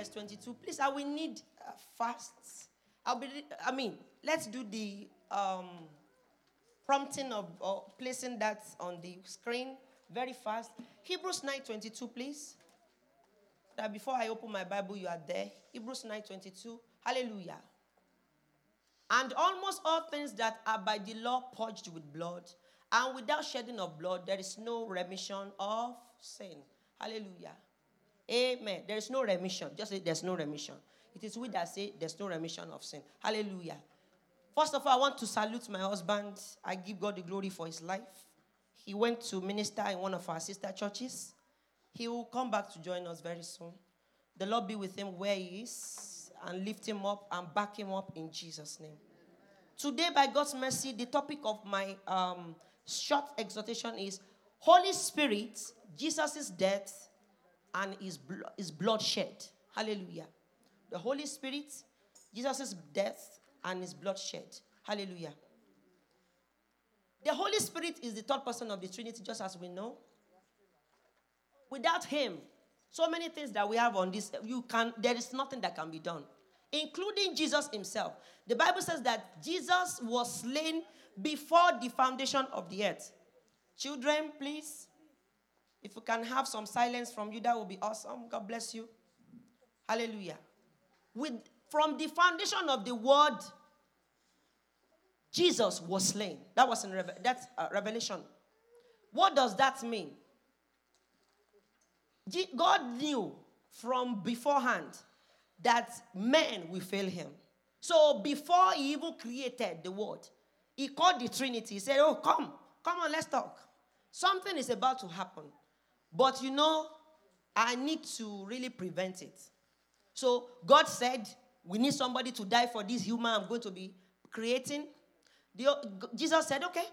9, verse 22. Please, I will need uh, fast. I'll be, I mean, let's do the um, prompting of or placing that on the screen very fast. Hebrews 9 22, please. That before I open my Bible, you are there. Hebrews 9 22. Hallelujah. And almost all things that are by the law purged with blood, and without shedding of blood, there is no remission of sin. Hallelujah. Amen. There is no remission. Just say there's no remission. It is we that say there's no remission of sin. Hallelujah. First of all, I want to salute my husband. I give God the glory for his life. He went to minister in one of our sister churches. He will come back to join us very soon. The Lord be with him where he is and lift him up and back him up in Jesus' name. Today, by God's mercy, the topic of my um, short exhortation is Holy Spirit, Jesus' death, and his, blo- his blood shed. Hallelujah. The Holy Spirit, Jesus' death, and his blood shed. Hallelujah. The Holy Spirit is the third person of the Trinity, just as we know. Without him, so many things that we have on this, you can there is nothing that can be done, including Jesus himself. The Bible says that Jesus was slain before the foundation of the earth. Children, please, if we can have some silence from you, that would be awesome. God bless you. Hallelujah. With from the foundation of the world, Jesus was slain. That was in Reve- that's uh, Revelation. What does that mean? God knew from beforehand that men will fail him. So before he even created the world, he called the Trinity. He said, Oh, come, come on, let's talk. Something is about to happen. But you know, I need to really prevent it. So God said, We need somebody to die for this human I'm going to be creating. The, Jesus said, Okay,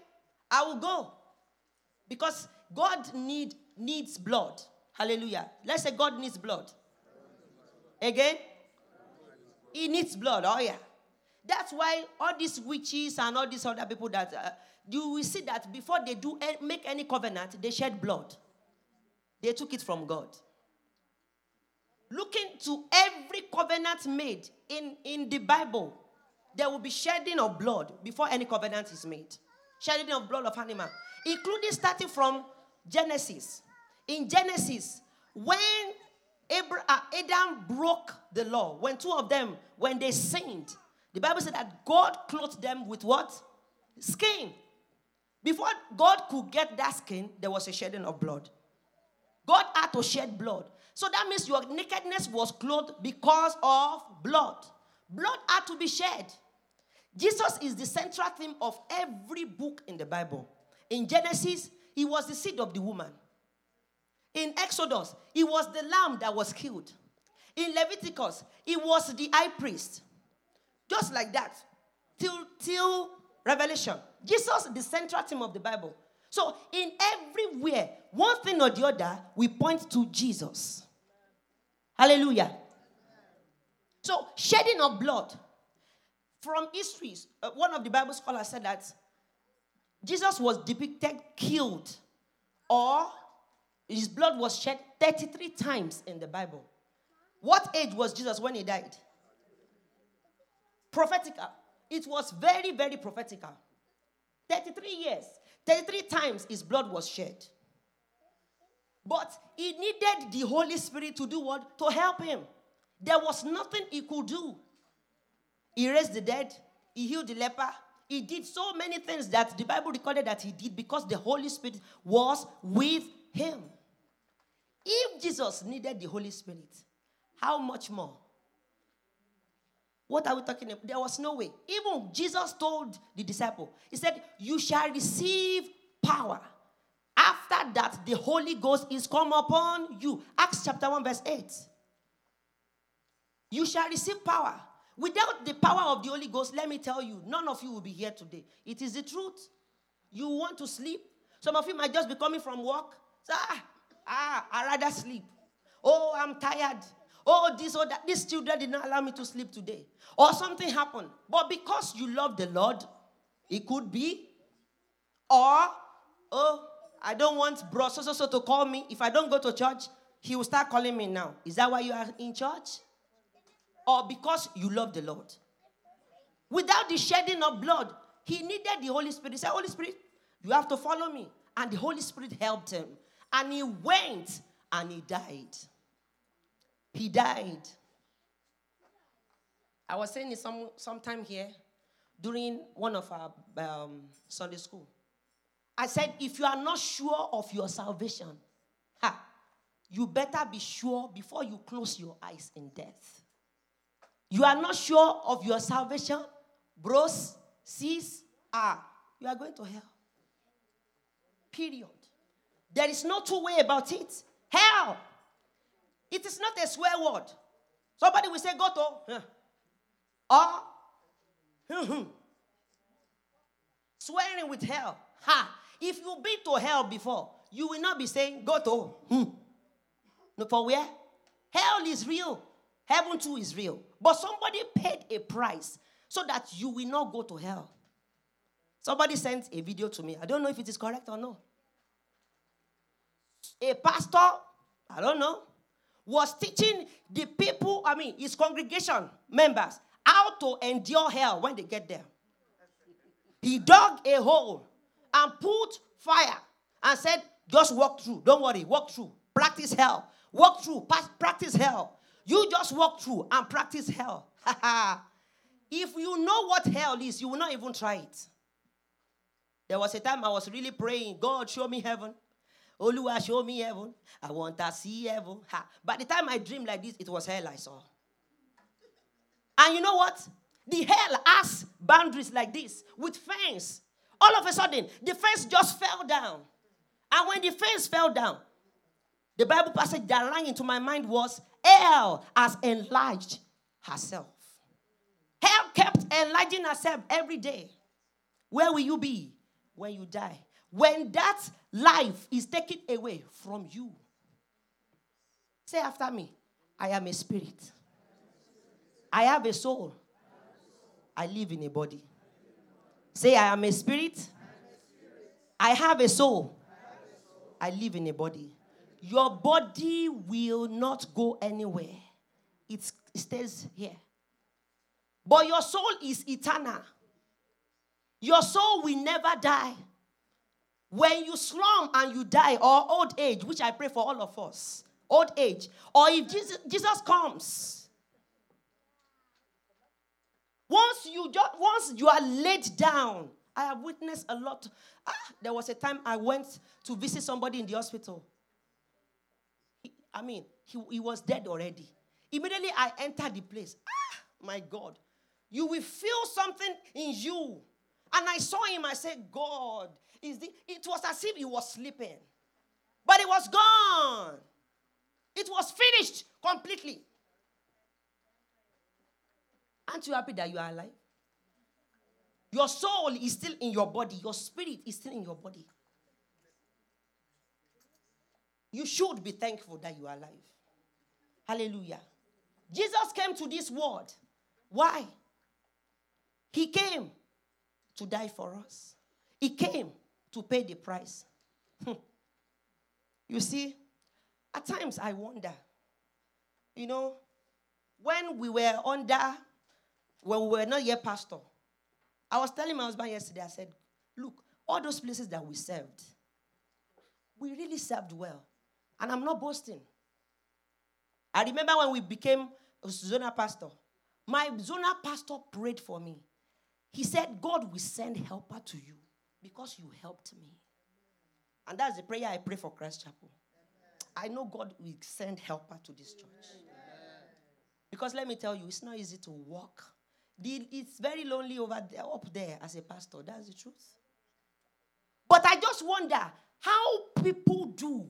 I will go. Because God need, needs blood. Hallelujah. Let's say God needs blood. Again? He needs blood. Oh, yeah. That's why all these witches and all these other people that uh, you will see that before they do make any covenant, they shed blood. They took it from God. Looking to every covenant made in, in the Bible, there will be shedding of blood before any covenant is made. Shedding of blood of animal, including starting from Genesis. In Genesis, when uh, Adam broke the law, when two of them, when they sinned, the Bible said that God clothed them with what? Skin. Before God could get that skin, there was a shedding of blood. God had to shed blood. So that means your nakedness was clothed because of blood. Blood had to be shed. Jesus is the central theme of every book in the Bible. In Genesis, he was the seed of the woman. In Exodus, he was the lamb that was killed. In Leviticus, he was the high priest. Just like that. Till, till Revelation. Jesus is the central theme of the Bible. So, in everywhere, one thing or the other, we point to Jesus. Hallelujah. So, shedding of blood. From histories, uh, one of the Bible scholars said that Jesus was depicted killed or his blood was shed 33 times in the Bible. What age was Jesus when he died? Prophetical. It was very, very prophetical. 33 years. 33 times his blood was shed. But he needed the Holy Spirit to do what? To help him. There was nothing he could do. He raised the dead, he healed the leper, he did so many things that the Bible recorded that he did because the Holy Spirit was with him. If Jesus needed the Holy Spirit, how much more? What are we talking about? There was no way. Even Jesus told the disciple, He said, You shall receive power. After that, the Holy Ghost is come upon you. Acts chapter 1, verse 8. You shall receive power. Without the power of the Holy Ghost, let me tell you, none of you will be here today. It is the truth. You want to sleep. Some of you might just be coming from work. Ah, ah, i rather sleep. Oh, I'm tired. Oh, this or that. These children did not allow me to sleep today. Or something happened. But because you love the Lord, it could be. Or, oh, I don't want bro so so so to call me. If I don't go to church, he will start calling me now. Is that why you are in church? or because you love the Lord. Without the shedding of blood, he needed the Holy Spirit. He said, Holy Spirit, you have to follow me. And the Holy Spirit helped him. And he went and he died. He died. I was saying it some sometime here during one of our um, Sunday school. I said, if you are not sure of your salvation, ha, you better be sure before you close your eyes in death. You are not sure of your salvation, bros, sis, ah, you are going to hell. Period. There is no two way about it. Hell. It is not a swear word. Somebody will say, go to. Or, hmm, swearing with hell. Ha. If you've been to hell before, you will not be saying, go to. Hmm. No, for where? Hell is real. Heaven too is real. But somebody paid a price so that you will not go to hell. Somebody sent a video to me. I don't know if it is correct or not. A pastor, I don't know, was teaching the people, I mean, his congregation members, how to endure hell when they get there. He dug a hole and put fire and said, just walk through. Don't worry, walk through. Practice hell. Walk through. Practice hell. You just walk through and practice hell. if you know what hell is, you will not even try it. There was a time I was really praying, God, show me heaven. Oluwa, show me heaven. I want to see heaven. Ha. By the time I dreamed like this, it was hell I saw. And you know what? The hell has boundaries like this with fence. All of a sudden, the fence just fell down. And when the fence fell down, the Bible passage that rang into my mind was hell has enlarged herself. Hell kept enlarging herself every day. Where will you be when you die? When that life is taken away from you. Say after me I am a spirit. I have a soul. I live in a body. Say, I am a spirit. I have a soul. I live in a body. Your body will not go anywhere, it stays here. But your soul is eternal. Your soul will never die. When you slum and you die, or old age, which I pray for all of us, old age, or if Jesus, comes, once you just once you are laid down, I have witnessed a lot. Ah, there was a time I went to visit somebody in the hospital. I mean, he, he was dead already. Immediately I entered the place. Ah, my God. You will feel something in you. And I saw him, I said, God, is the, it was as if he was sleeping. But it was gone. It was finished completely. Aren't you happy that you are alive? Your soul is still in your body, your spirit is still in your body. You should be thankful that you are alive. Hallelujah. Jesus came to this world. Why? He came to die for us, He came to pay the price. Hmm. you see, at times I wonder, you know, when we were under when we were not yet pastor, I was telling my husband yesterday, I said, look, all those places that we served, we really served well. And I'm not boasting. I remember when we became a zona pastor, my zona pastor prayed for me. He said, God will send helper to you because you helped me. And that's the prayer I pray for Christ Chapel. I know God will send helper to this church. Because let me tell you, it's not easy to walk it's very lonely over there, up there as a pastor. That's the truth. But I just wonder how people do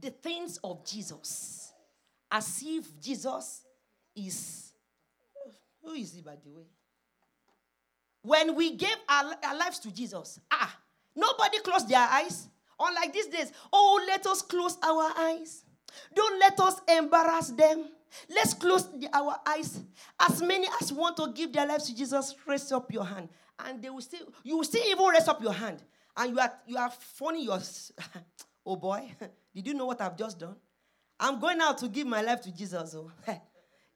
the things of Jesus as if Jesus is. Who is he, by the way? When we gave our, our lives to Jesus, ah, nobody closed their eyes. Unlike these days, oh, let us close our eyes. Don't let us embarrass them. Let's close the, our eyes. As many as want to give their lives to Jesus, raise up your hand. And they will still, you will still even raise up your hand. And you are you are funny your oh boy. Did you know what I've just done? I'm going out to give my life to Jesus. Oh.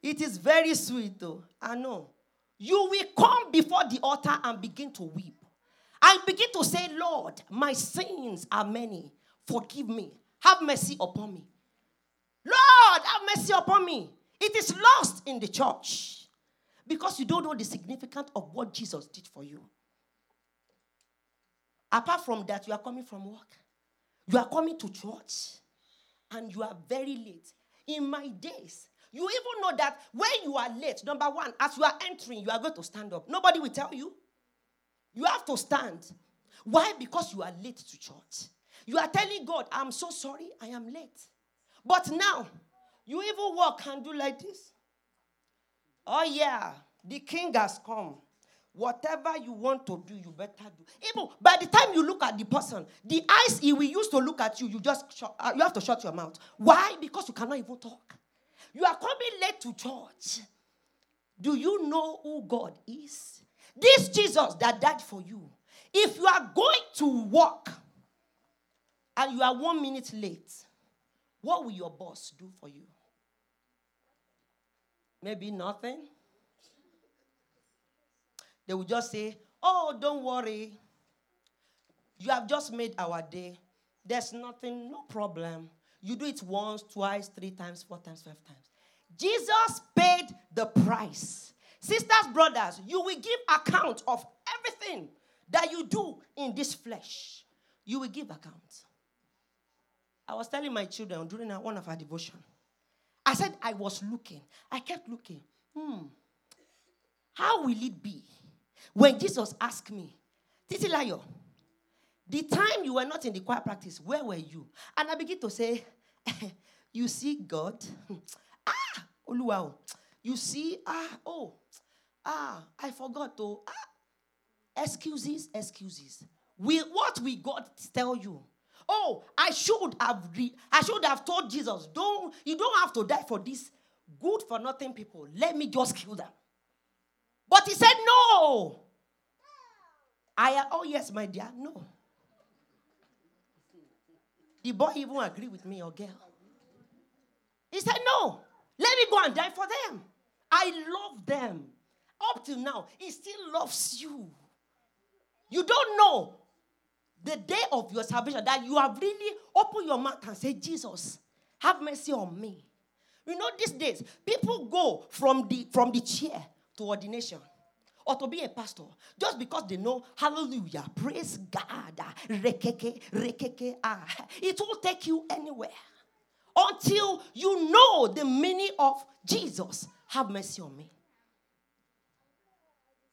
It is very sweet, though. I know. You will come before the altar and begin to weep. And begin to say, Lord, my sins are many. Forgive me. Have mercy upon me. Lord, have mercy upon me. It is lost in the church because you don't know the significance of what Jesus did for you. Apart from that, you are coming from work. You are coming to church and you are very late. In my days, you even know that when you are late, number one, as you are entering, you are going to stand up. Nobody will tell you. You have to stand. Why? Because you are late to church. You are telling God, I'm so sorry, I am late. But now, you even walk and do like this. Oh, yeah, the king has come. Whatever you want to do, you better do. Even by the time you look at the person, the eyes he will use to look at you, you just shut, uh, you have to shut your mouth. Why? Because you cannot even talk. You are coming late to church. Do you know who God is? This Jesus that died for you. If you are going to work and you are one minute late, what will your boss do for you? Maybe nothing. They will just say, Oh, don't worry. You have just made our day. There's nothing, no problem. You do it once, twice, three times, four times, five times. Jesus paid the price. Sisters, brothers, you will give account of everything that you do in this flesh. You will give account. I was telling my children during one of our devotion. I said I was looking. I kept looking. Hmm. How will it be when Jesus asked me, Titi Layo, the time you were not in the choir practice, where were you? And I begin to say, You see God? ah, Oluwao. You see, ah, oh, ah, I forgot to. Ah. Excuses, excuses. We, what we God tell you? Oh, I should have re- I should have told Jesus, don't you don't have to die for this good for nothing people. Let me just kill them. But he said, No. I oh yes, my dear, no. The boy even agree with me or girl. He said, No, let me go and die for them. I love them. Up till now, he still loves you. You don't know the day of your salvation that you have really opened your mouth and said, Jesus, have mercy on me. You know, these days, people go from the from the chair to ordination or to be a pastor just because they know hallelujah praise god rekeke rekeke ah it will take you anywhere until you know the meaning of jesus. Have mercy on me.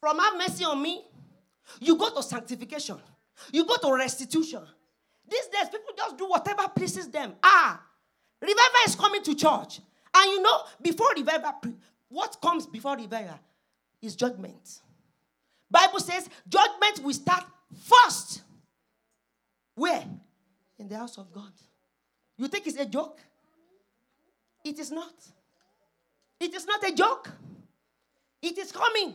From have mercy on me you go to sanctification. You go to restitution. These days people just do whatever pleases them. Ah revival is coming to church. And you know before revival what comes before revival is judgment Bible says judgment will start first. Where? In the house of God. You think it's a joke? It is not. It is not a joke. It is coming.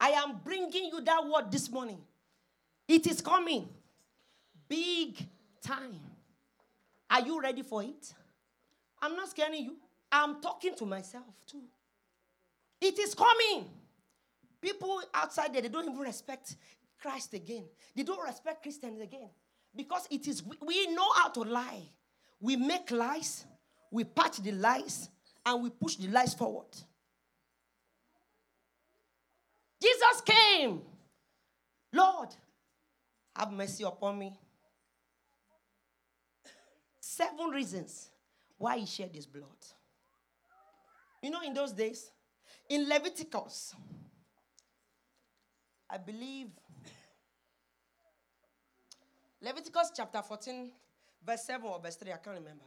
I am bringing you that word this morning. It is coming. Big time. Are you ready for it? I'm not scaring you. I'm talking to myself too. It is coming. People outside there, they don't even respect Christ again. They don't respect Christians again. Because it is, we know how to lie. We make lies, we patch the lies, and we push the lies forward. Jesus came. Lord, have mercy upon me. Seven reasons why he shed his blood. You know, in those days, in Leviticus, I believe Leviticus chapter 14, verse 7 or verse 3, I can't remember.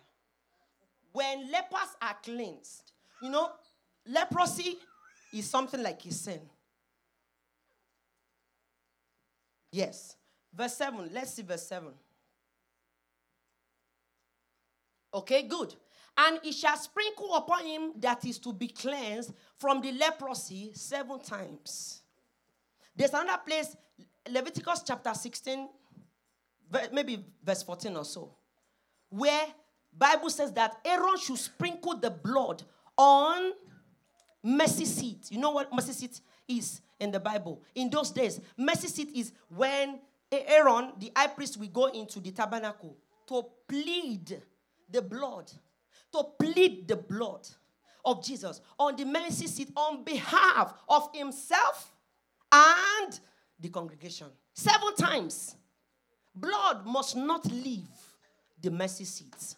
When lepers are cleansed, you know, leprosy is something like a sin. Yes. Verse 7. Let's see verse 7. Okay, good. And he shall sprinkle upon him that is to be cleansed from the leprosy seven times. There's another place, Leviticus chapter 16, maybe verse 14 or so, where Bible says that Aaron should sprinkle the blood on mercy seat. You know what mercy seat is in the Bible? In those days, mercy seat is when Aaron, the high priest, will go into the tabernacle to plead the blood, to plead the blood of Jesus on the mercy seat on behalf of himself and the congregation. Seven times. Blood must not leave the mercy seat.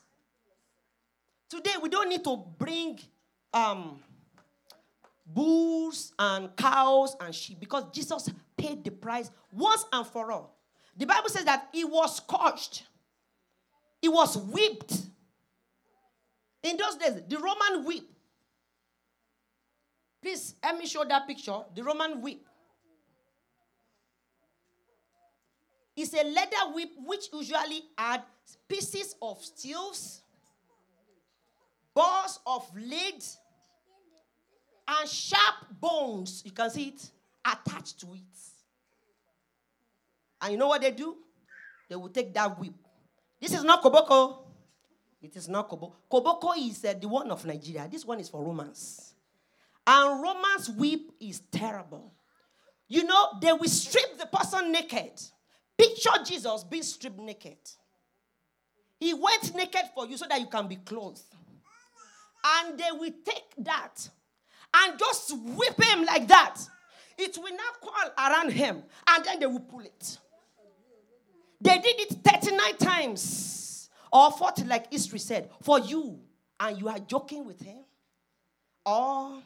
Today, we don't need to bring um, bulls and cows and sheep because Jesus paid the price once and for all. The Bible says that he was scourged, he was whipped. In those days, the Roman whip. Please let me show that picture. The Roman whip. It's a leather whip which usually had pieces of steels, balls of lead, and sharp bones. You can see it attached to it. And you know what they do? They will take that whip. This is not Koboko. It is not Koboko. Koboko is uh, the one of Nigeria. This one is for Romans. And Romans whip is terrible. You know, they will strip the person naked. Picture Jesus being stripped naked. He went naked for you so that you can be clothed. And they will take that and just whip him like that. It will now call around him and then they will pull it. They did it 39 times or 40, like history said, for you, and you are joking with him. Or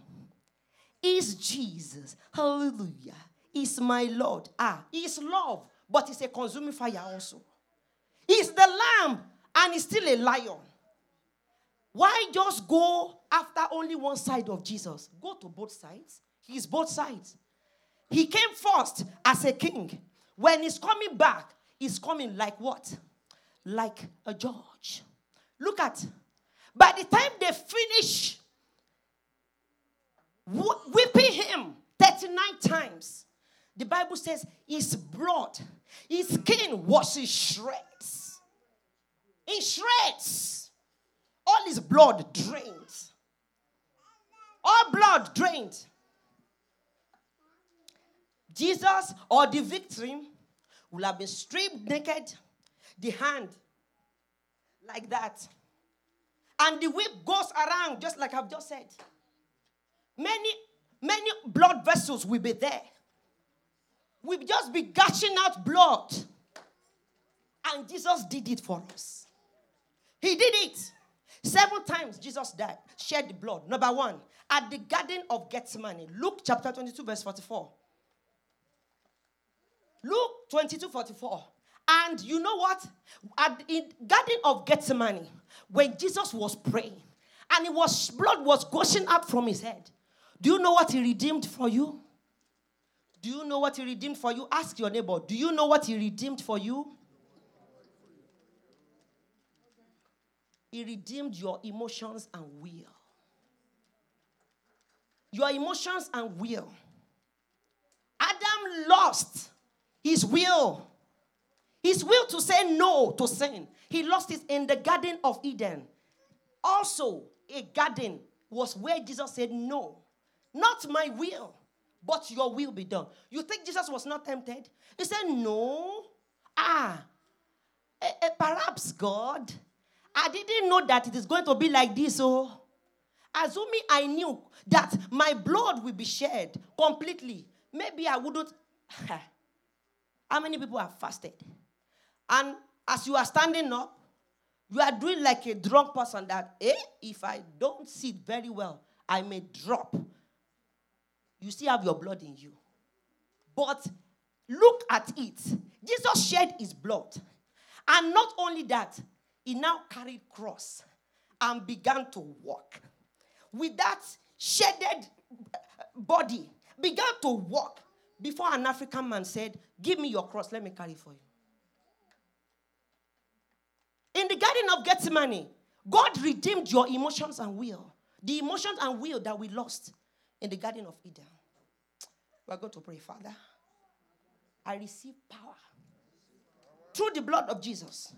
is Jesus, hallelujah, is my Lord. Ah, is love, but it's a consuming fire also. He's the lamb and he's still a lion. Why just go after only one side of Jesus? Go to both sides. He's both sides. He came first as a king. When he's coming back, he's coming like what? Like a judge. Look at, by the time they finish whipping him 39 times, the Bible says his blood, his skin was in shreds. In shreds. All his blood drained. All blood drained. Jesus or the victim will have been stripped naked, the hand like that. And the whip goes around, just like I've just said. Many, many blood vessels will be there. We'll just be gushing out blood. And Jesus did it for us. He did it. Seven times Jesus died, shed the blood. Number one, at the Garden of Gethsemane. Luke chapter 22, verse 44. Luke 22 44. And you know what? At the Garden of Gethsemane, when Jesus was praying, and it was blood was gushing out from his head. Do you know what he redeemed for you? Do you know what he redeemed for you? Ask your neighbor. Do you know what he redeemed for you? He redeemed your emotions and will. Your emotions and will. Adam lost his will. His will to say no to sin. He lost it in the Garden of Eden. Also, a garden was where Jesus said, No, not my will, but your will be done. You think Jesus was not tempted? He said, No. Ah, eh, eh, perhaps God, I didn't know that it is going to be like this. Oh, assuming I knew that my blood will be shed completely, maybe I wouldn't. How many people have fasted? And as you are standing up, you are doing like a drunk person that, eh, if I don't sit very well, I may drop. You still have your blood in you. But look at it. Jesus shed his blood. And not only that, he now carried cross and began to walk. With that shedded body, began to walk before an African man said, Give me your cross, let me carry for you. In the Garden of Gethsemane, God redeemed your emotions and will. The emotions and will that we lost in the Garden of Eden. We're going to pray, Father. I receive power through the blood of Jesus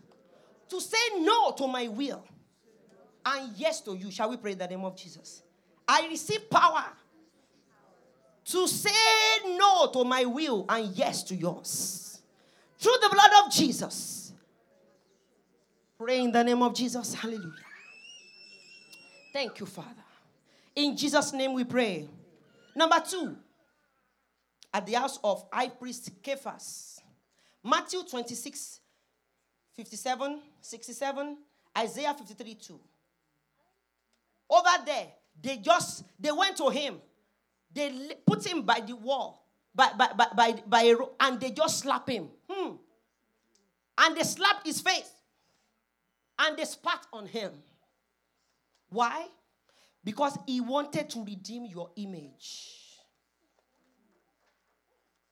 to say no to my will and yes to you. Shall we pray in the name of Jesus? I receive power to say no to my will and yes to yours. Through the blood of Jesus. Pray in the name of Jesus. Hallelujah. Thank you, Father. In Jesus' name we pray. Number two, at the house of high priest Caiaphas. Matthew 26, 57, 67, Isaiah 53, 2. Over there, they just, they went to him. They put him by the wall, by, by, by, by, by a rope, and they just slap him. Hmm. And they slapped his face. And they spat on him. Why? Because he wanted to redeem your image.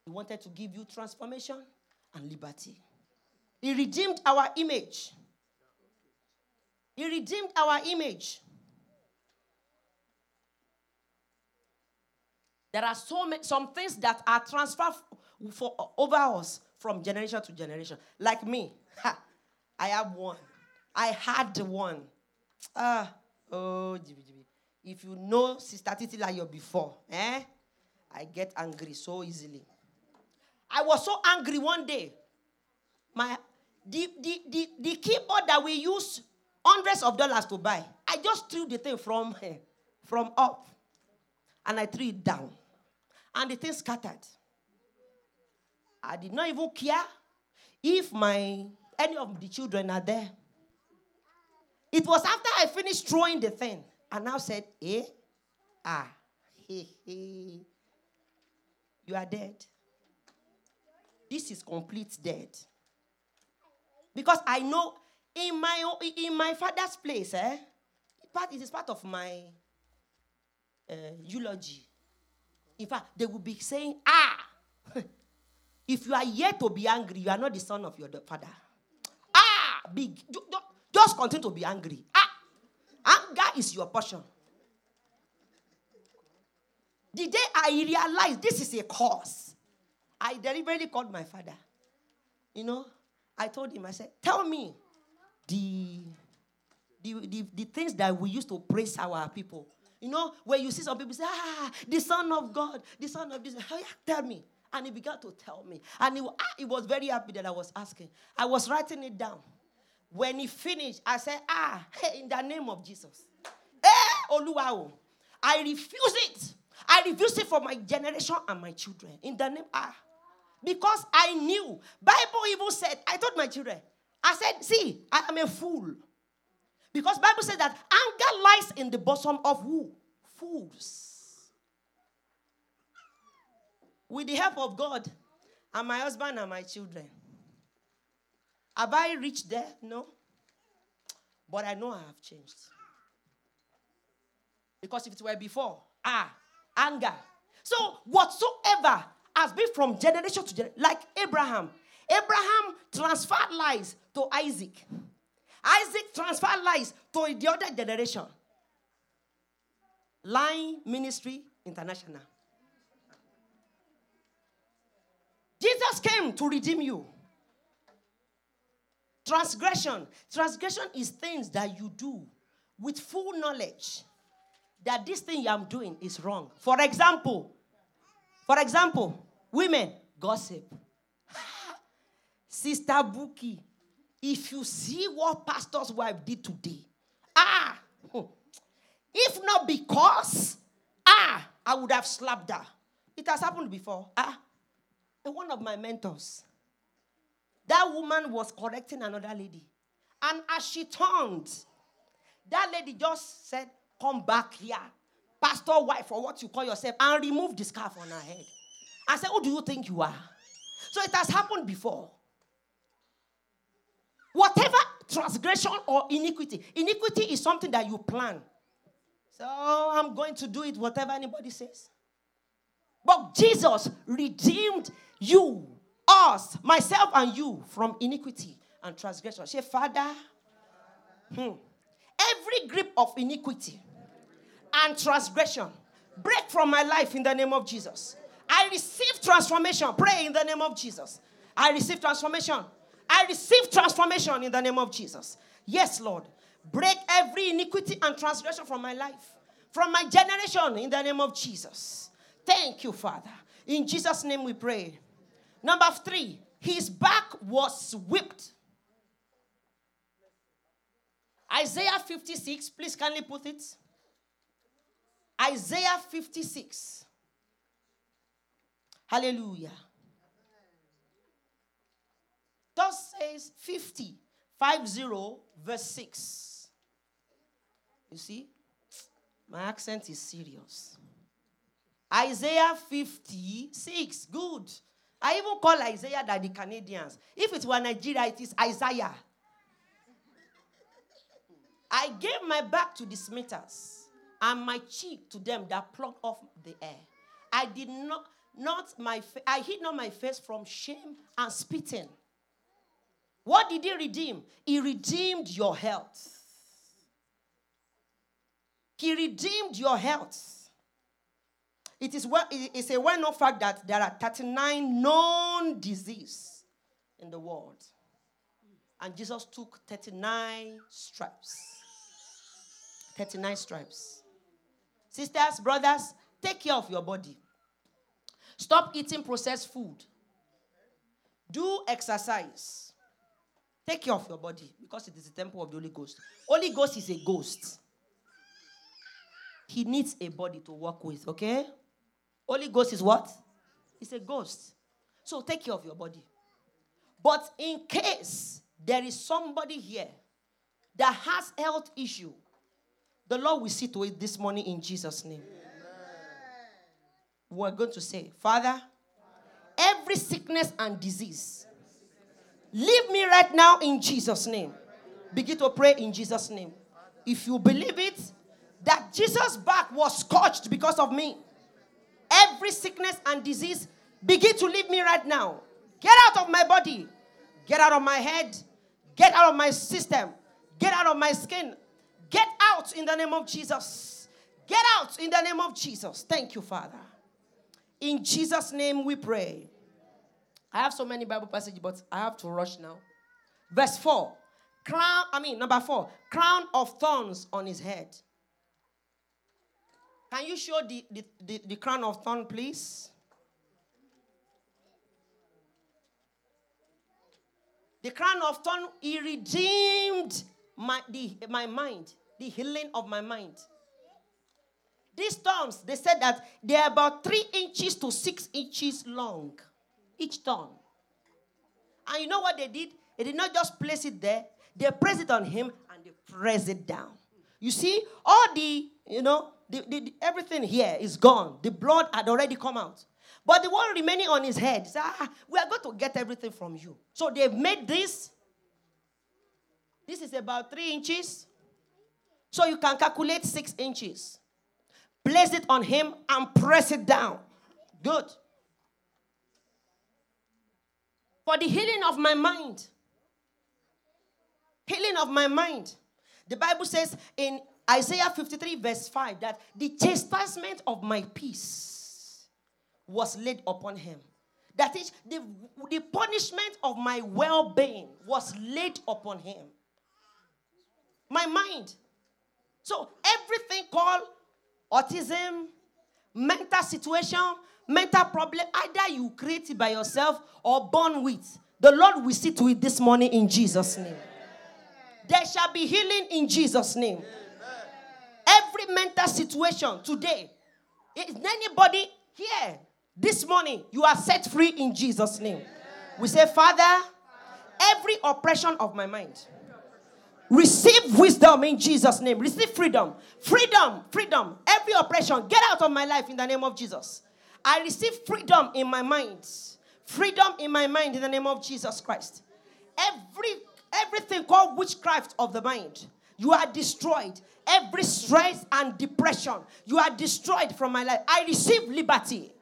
He wanted to give you transformation and liberty. He redeemed our image. He redeemed our image. There are so many some things that are transferred for, over us from generation to generation. Like me, ha, I have one. I had one. Ah, oh, if you know Sister Titi you before, eh? I get angry so easily. I was so angry one day. My the, the, the, the keyboard that we use hundreds of dollars to buy, I just threw the thing from, from up and I threw it down. And the thing scattered. I did not even care if my any of the children are there. It was after I finished throwing the thing and now said, Eh? Ah. You are dead. This is complete dead. Because I know in my in my father's place, eh, part it is part of my uh, eulogy. In fact, they will be saying, "Ah, if you are yet to be angry, you are not the son of your father." Ah, big, just continue to be angry. Anger is your portion. The day I realized this is a cause, I deliberately called my father. You know, I told him, I said, Tell me the, the, the, the things that we used to praise our people. You know, where you see some people say, Ah, the Son of God, the Son of this. Oh, tell me. And he began to tell me. And he, ah, he was very happy that I was asking. I was writing it down. When he finished, I said, Ah, in the name of Jesus. Eh, Oluwao. I refuse it. I refuse it for my generation and my children. In the name, ah. Because I knew. Bible even said, I told my children, I said, see, I am a fool. Because Bible says that anger lies in the bosom of who? Fools. With the help of God and my husband and my children. Have I reached there? No. But I know I have changed. Because if it were before, ah, anger. So whatsoever has been from generation to generation, like Abraham. Abraham transferred lies to Isaac. Isaac transferred lies to the other generation. Line Ministry International. Jesus came to redeem you. Transgression. Transgression is things that you do with full knowledge that this thing I'm doing is wrong. For example, for example, Women, gossip. Sister Buki, if you see what pastor's wife did today, ah, if not because, ah, I would have slapped her. It has happened before. Ah, one of my mentors, that woman was correcting another lady. And as she turned, that lady just said, Come back here, pastor wife, or what you call yourself, and remove the scarf on her head. I said, Who do you think you are? So it has happened before. Whatever transgression or iniquity, iniquity is something that you plan. So I'm going to do it, whatever anybody says. But Jesus redeemed you, us, myself, and you from iniquity and transgression. Say, Father, hmm, every grip of iniquity and transgression break from my life in the name of Jesus. I receive transformation. Pray in the name of Jesus. I receive transformation. I receive transformation in the name of Jesus. Yes, Lord. Break every iniquity and transgression from my life from my generation in the name of Jesus. Thank you, Father. In Jesus' name we pray. Number three, his back was whipped. Isaiah 56, please kindly put it. Isaiah 56. Hallelujah. Thus says 50, 50, verse 6. You see, my accent is serious. Isaiah 56. Good. I even call Isaiah that the Canadians. If it were Nigeria, it is Isaiah. I gave my back to the smithers and my cheek to them that plucked off the air. I did not, not my, I hid not my face from shame and spitting. What did he redeem? He redeemed your health. He redeemed your health. It is well, it's a well-known fact that there are 39 known diseases in the world. And Jesus took 39 stripes. 39 stripes. Sisters, brothers, take care of your body. Stop eating processed food. Do exercise. Take care of your body because it is the temple of the Holy Ghost. Holy Ghost is a ghost. He needs a body to work with, okay? Holy Ghost is what? It's a ghost. So take care of your body. But in case there is somebody here that has health issue, the Lord will see to it this morning in Jesus' name. Amen. We're going to say, Father, every sickness and disease, leave me right now in Jesus' name. Begin to pray in Jesus' name. If you believe it, that Jesus' back was scorched because of me. Every sickness and disease begin to leave me right now. Get out of my body. Get out of my head. Get out of my system. Get out of my skin. Get out in the name of Jesus. Get out in the name of Jesus. Thank you, Father. In Jesus' name we pray. I have so many Bible passages, but I have to rush now. Verse 4. Crown, I mean, number 4. Crown of thorns on his head. Can you show the, the, the, the crown of thorn, please? The crown of thorn, he redeemed my, the, my mind, the healing of my mind. These thorns, they said that they're about three inches to six inches long, each thorn. And you know what they did? They did not just place it there, they pressed it on him and they pressed it down. You see, all the, you know, the, the, everything here is gone. The blood had already come out. But the one remaining on his head said, ah, We are going to get everything from you. So they've made this this is about three inches. So you can calculate six inches. Place it on him and press it down. Good. For the healing of my mind. Healing of my mind. The Bible says in Isaiah 53, verse 5, that the chastisement of my peace was laid upon him. That is, the, the punishment of my well being was laid upon him my mind. So everything called autism, mental situation, mental problem, either you create it by yourself or born with. The Lord will see to it this morning in Jesus' name. There shall be healing in Jesus' name. Every mental situation today, is anybody here this morning, you are set free in Jesus' name. We say, Father, every oppression of my mind Receive wisdom in Jesus' name. Receive freedom. Freedom, freedom. Every oppression, get out of my life in the name of Jesus. I receive freedom in my mind. Freedom in my mind in the name of Jesus Christ. Every everything called witchcraft of the mind, you are destroyed. Every stress and depression, you are destroyed from my life. I receive liberty.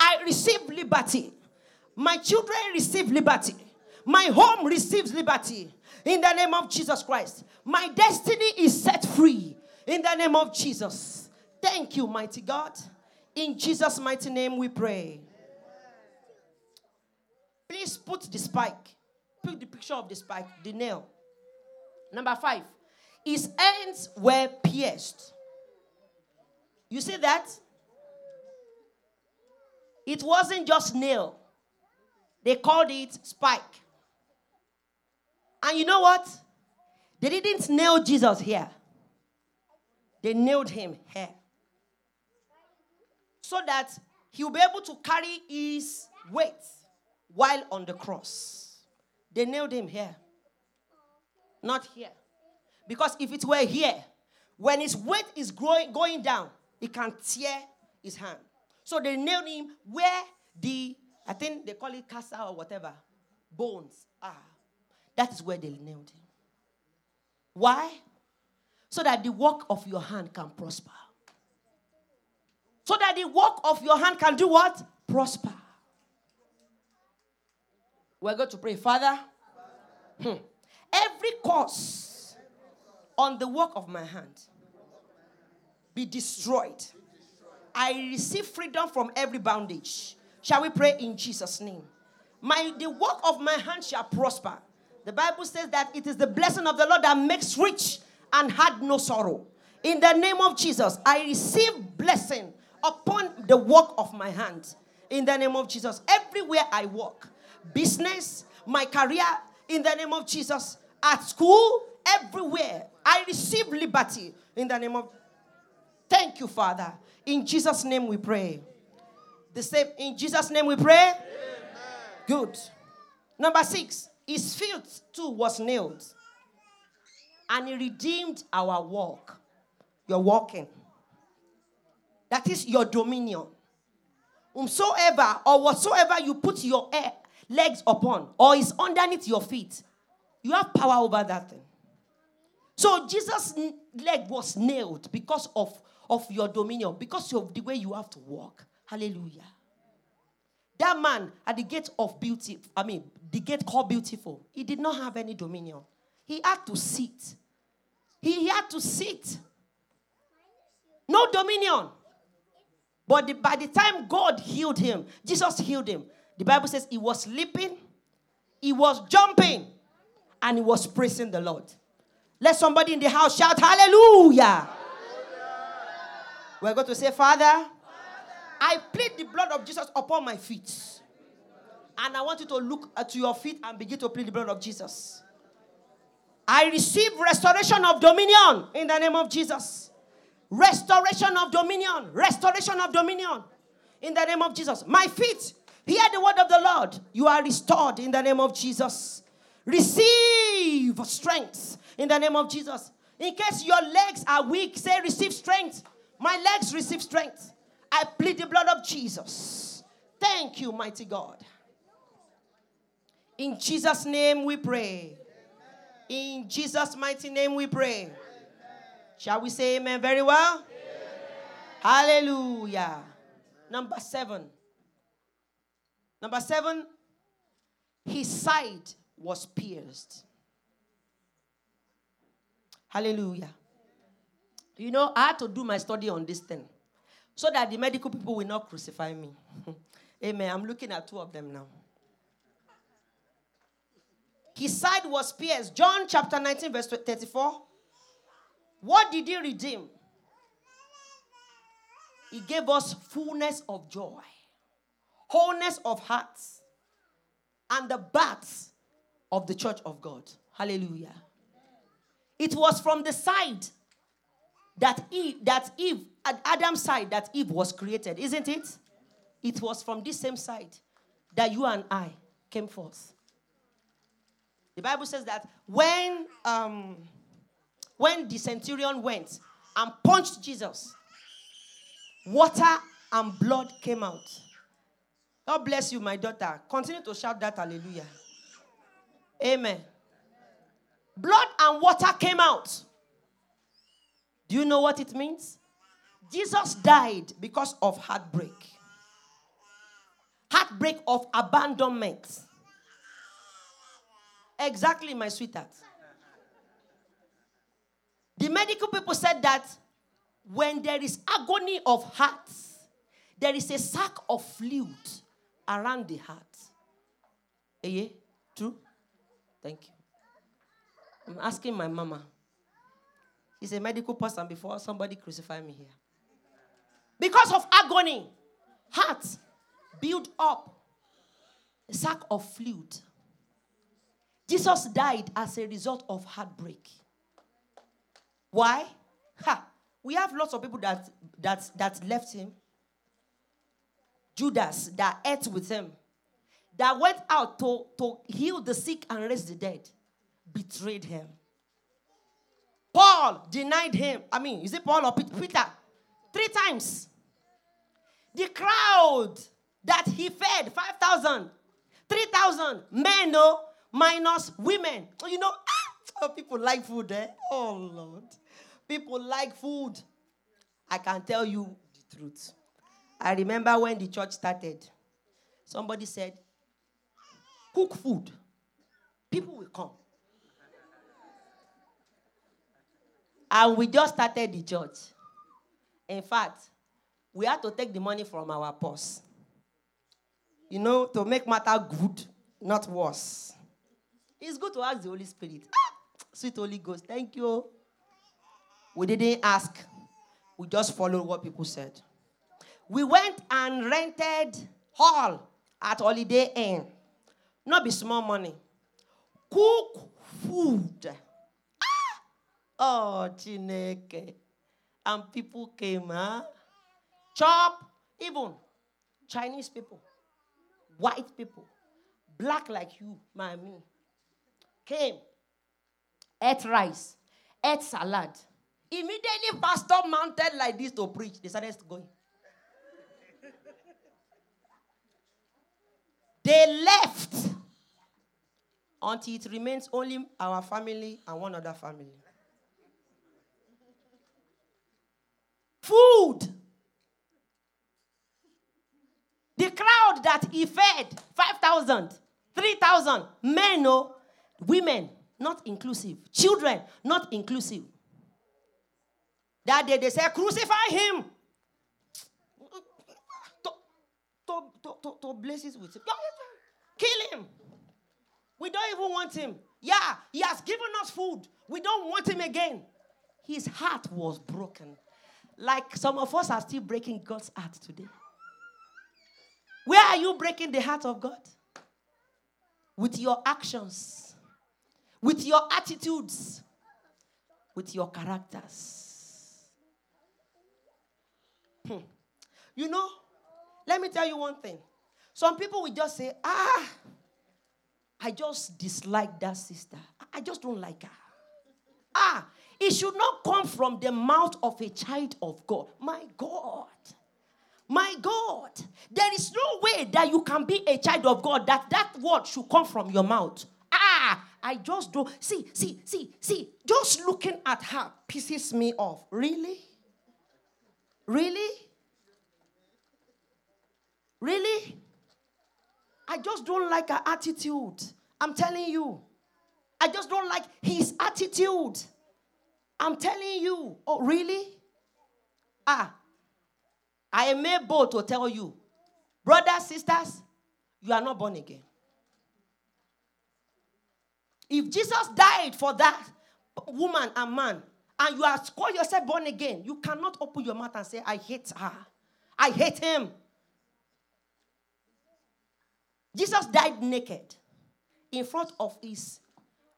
I receive liberty. My children receive liberty. My home receives liberty in the name of Jesus Christ. My destiny is set free in the name of Jesus. Thank you, mighty God. In Jesus' mighty name we pray. Please put the spike. Put the picture of the spike, the nail. Number five. His ends were pierced. You see that? It wasn't just nail, they called it spike. And you know what? They didn't nail Jesus here, they nailed him here. So that he will be able to carry his weight while on the cross. They nailed him here, not here. Because if it were here, when his weight is growing, going down, it can tear his hand. So they nailed him where the, I think they call it casa or whatever, bones are. That is where they nailed him. Why? So that the work of your hand can prosper. So that the work of your hand can do what? Prosper. We're going to pray, Father. Hmm. Every cause on the work of my hand be destroyed. I receive freedom from every bondage. Shall we pray in Jesus' name? My the work of my hand shall prosper. The Bible says that it is the blessing of the Lord that makes rich and had no sorrow. In the name of Jesus, I receive blessing upon the work of my hand. In the name of Jesus, everywhere I walk, business, my career, in the name of Jesus, at school, everywhere, I receive liberty. In the name of Thank you, Father. In Jesus' name we pray. The same in Jesus' name we pray. Amen. Good. Number six, his feet too was nailed. And he redeemed our walk. Your walking. That is your dominion. Whomsoever or whatsoever you put your eh, legs upon or is underneath your feet, you have power over that thing. So Jesus' leg was nailed because of of your dominion because of the way you have to walk. Hallelujah. That man at the gate of beauty, I mean, the gate called beautiful, he did not have any dominion. He had to sit. He had to sit. No dominion. But the, by the time God healed him, Jesus healed him, the Bible says he was leaping, he was jumping, and he was praising the Lord. Let somebody in the house shout, Hallelujah. We're going to say, Father, Father, I plead the blood of Jesus upon my feet. And I want you to look at your feet and begin to plead the blood of Jesus. I receive restoration of dominion in the name of Jesus. Restoration of dominion. Restoration of dominion in the name of Jesus. My feet, hear the word of the Lord. You are restored in the name of Jesus. Receive strength in the name of Jesus. In case your legs are weak, say, receive strength my legs receive strength. I plead the blood of Jesus. Thank you, mighty God. In Jesus' name we pray. In Jesus' mighty name we pray. Shall we say amen very well? Hallelujah. Number seven. Number seven, his side was pierced. Hallelujah. You know, I had to do my study on this thing so that the medical people will not crucify me. Amen. I'm looking at two of them now. His side was pierced. John chapter 19, verse 34. What did he redeem? He gave us fullness of joy, wholeness of hearts, and the birth of the church of God. Hallelujah. It was from the side that Eve, that Eve, at Adam's side, that Eve was created, isn't it? It was from this same side that you and I came forth. The Bible says that when um, when the centurion went and punched Jesus, water and blood came out. God bless you, my daughter. Continue to shout that hallelujah. Amen. Blood and water came out. Do you know what it means? Jesus died because of heartbreak. Heartbreak of abandonment. Exactly, my sweetheart. The medical people said that when there is agony of heart, there is a sac of fluid around the heart. Eh? True? Thank you. I'm asking my mama. He's a medical person before somebody crucify me here. Because of agony, heart built up a sack of fluid. Jesus died as a result of heartbreak. Why? Ha! We have lots of people that that that left him. Judas that ate with him, that went out to, to heal the sick and raise the dead, betrayed him. Paul denied him. I mean, is it Paul or Peter? Three times. The crowd that he fed 5,000, 3,000 men, no, minus women. You know, ah, people like food, eh? Oh, Lord. People like food. I can tell you the truth. I remember when the church started, somebody said, Cook food. People will come. And we just started the church. In fact, we had to take the money from our purse. You know, to make matter good, not worse. It's good to ask the Holy Spirit. Ah, sweet Holy Ghost, thank you. We didn't ask, we just followed what people said. We went and rented hall at Holiday Inn. Not be small money. Cook food. Ah! Oh, Chineke. And people came, huh? Chop, even Chinese people, white people, black like you, my me, came, ate rice, ate salad. Immediately, pastor mounted like this to preach. They started going. they left until it remains only our family and one other family. Food. The crowd that he fed 5,000, 3,000 men, no, women, not inclusive, children, not inclusive. That day they said, Crucify him. To, to, to, to, to blazes with him. Kill him. We don't even want him. Yeah, he has given us food. We don't want him again. His heart was broken. Like some of us are still breaking God's heart today. Where are you breaking the heart of God? With your actions, with your attitudes, with your characters. Hmm. You know, let me tell you one thing. Some people will just say, ah, I just dislike that sister. I just don't like her. Ah, it should not come from the mouth of a child of God. My God. My God. There is no way that you can be a child of God that that word should come from your mouth. Ah, I just don't. See, see, see, see. Just looking at her pisses me off. Really? Really? Really? I just don't like her attitude. I'm telling you. I just don't like his attitude. I'm telling you. Oh, really? Ah, I am able to tell you, brothers, sisters, you are not born again. If Jesus died for that woman and man, and you are call yourself born again, you cannot open your mouth and say, I hate her. I hate him. Jesus died naked in front of his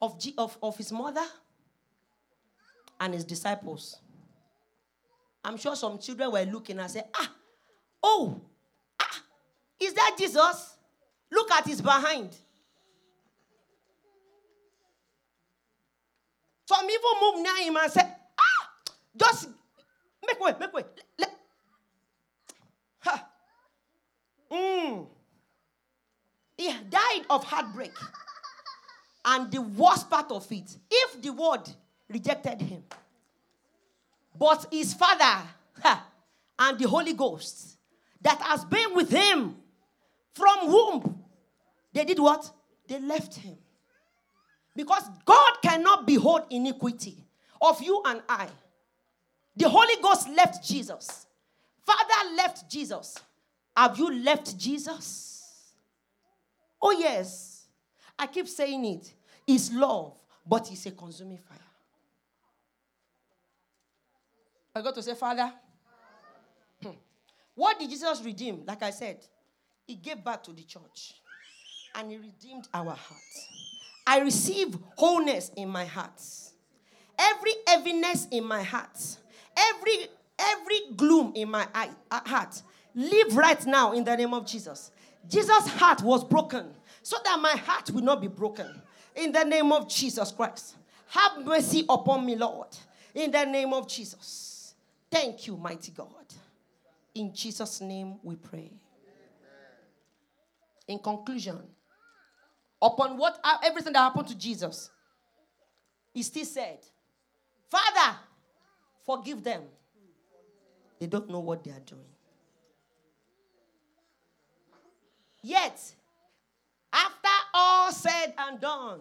of, of, of his mother and his disciples. I'm sure some children were looking and said, Ah, oh, ah, is that Jesus? Look at his behind. Some even moved near him and said, Ah, just make way, make way. Let, ha. Mm. He died of heartbreak. And the worst part of it, if the world rejected him, but his father ha, and the Holy Ghost that has been with him from whom they did what? They left him. Because God cannot behold iniquity of you and I. The Holy Ghost left Jesus. Father left Jesus. Have you left Jesus? Oh, yes. I keep saying it. It's love, but it's a consuming fire. I got to say, Father, hmm, What did Jesus redeem? Like I said, he gave back to the church and he redeemed our hearts. I receive wholeness in my heart. Every heaviness in my heart, every every gloom in my heart, live right now in the name of Jesus. Jesus' heart was broken so that my heart will not be broken. In the name of Jesus Christ. Have mercy upon me, Lord. In the name of Jesus. Thank you, mighty God. In Jesus' name we pray. In conclusion, upon what uh, everything that happened to Jesus, he still said, Father, forgive them. They don't know what they are doing. Yet, after all said and done,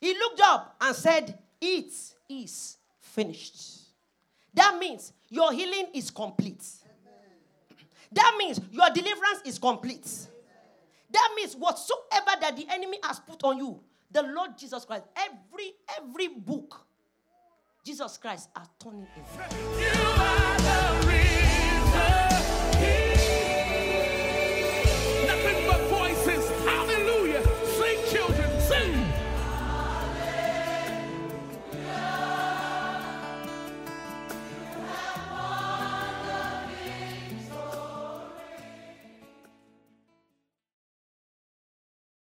he looked up and said, It is finished. That means your healing is complete. That means your deliverance is complete. That means whatsoever that the enemy has put on you, the Lord Jesus Christ, every every book, Jesus Christ has turned it.